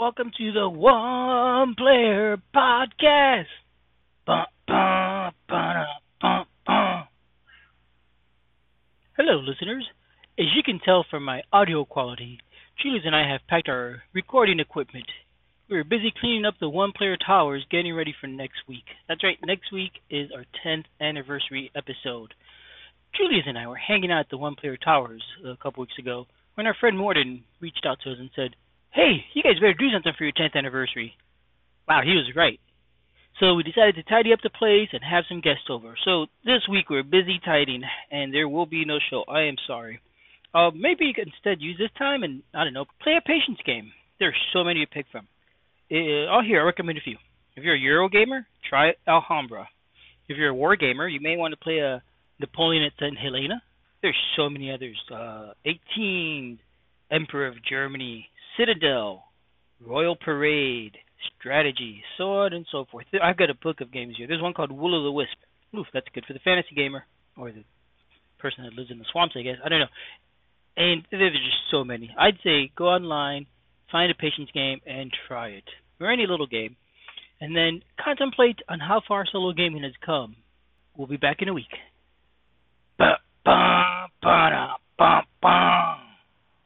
Welcome to the One Player Podcast. Bum, bum, bum. Hello, listeners. As you can tell from my audio quality, Julius and I have packed our recording equipment. We're busy cleaning up the one player towers, getting ready for next week. That's right, next week is our 10th anniversary episode. Julius and I were hanging out at the one player towers a couple weeks ago when our friend Morden reached out to us and said, Hey, you guys better do something for your 10th anniversary. Wow, he was right. So we decided to tidy up the place and have some guests over. So this week we're busy tidying, and there will be no show. I am sorry. Uh, maybe you could instead use this time and I don't know, play a patience game. There's so many to pick from. Uh, oh, here I recommend a few. If you're a Euro gamer, try Alhambra. If you're a war gamer, you may want to play a Napoleon at St. Helena. There's so many others. Uh, 18, Emperor of Germany, Citadel, Royal Parade, Strategy, Sword, and so forth. I've got a book of games here. There's one called Will o' the Wisp. Oof, that's good for the fantasy gamer or the person that lives in the swamps, I guess. I don't know. And there's just so many. I'd say go online, find a patience game, and try it, or any little game, and then contemplate on how far solo gaming has come. We'll be back in a week. Ba ba ba da.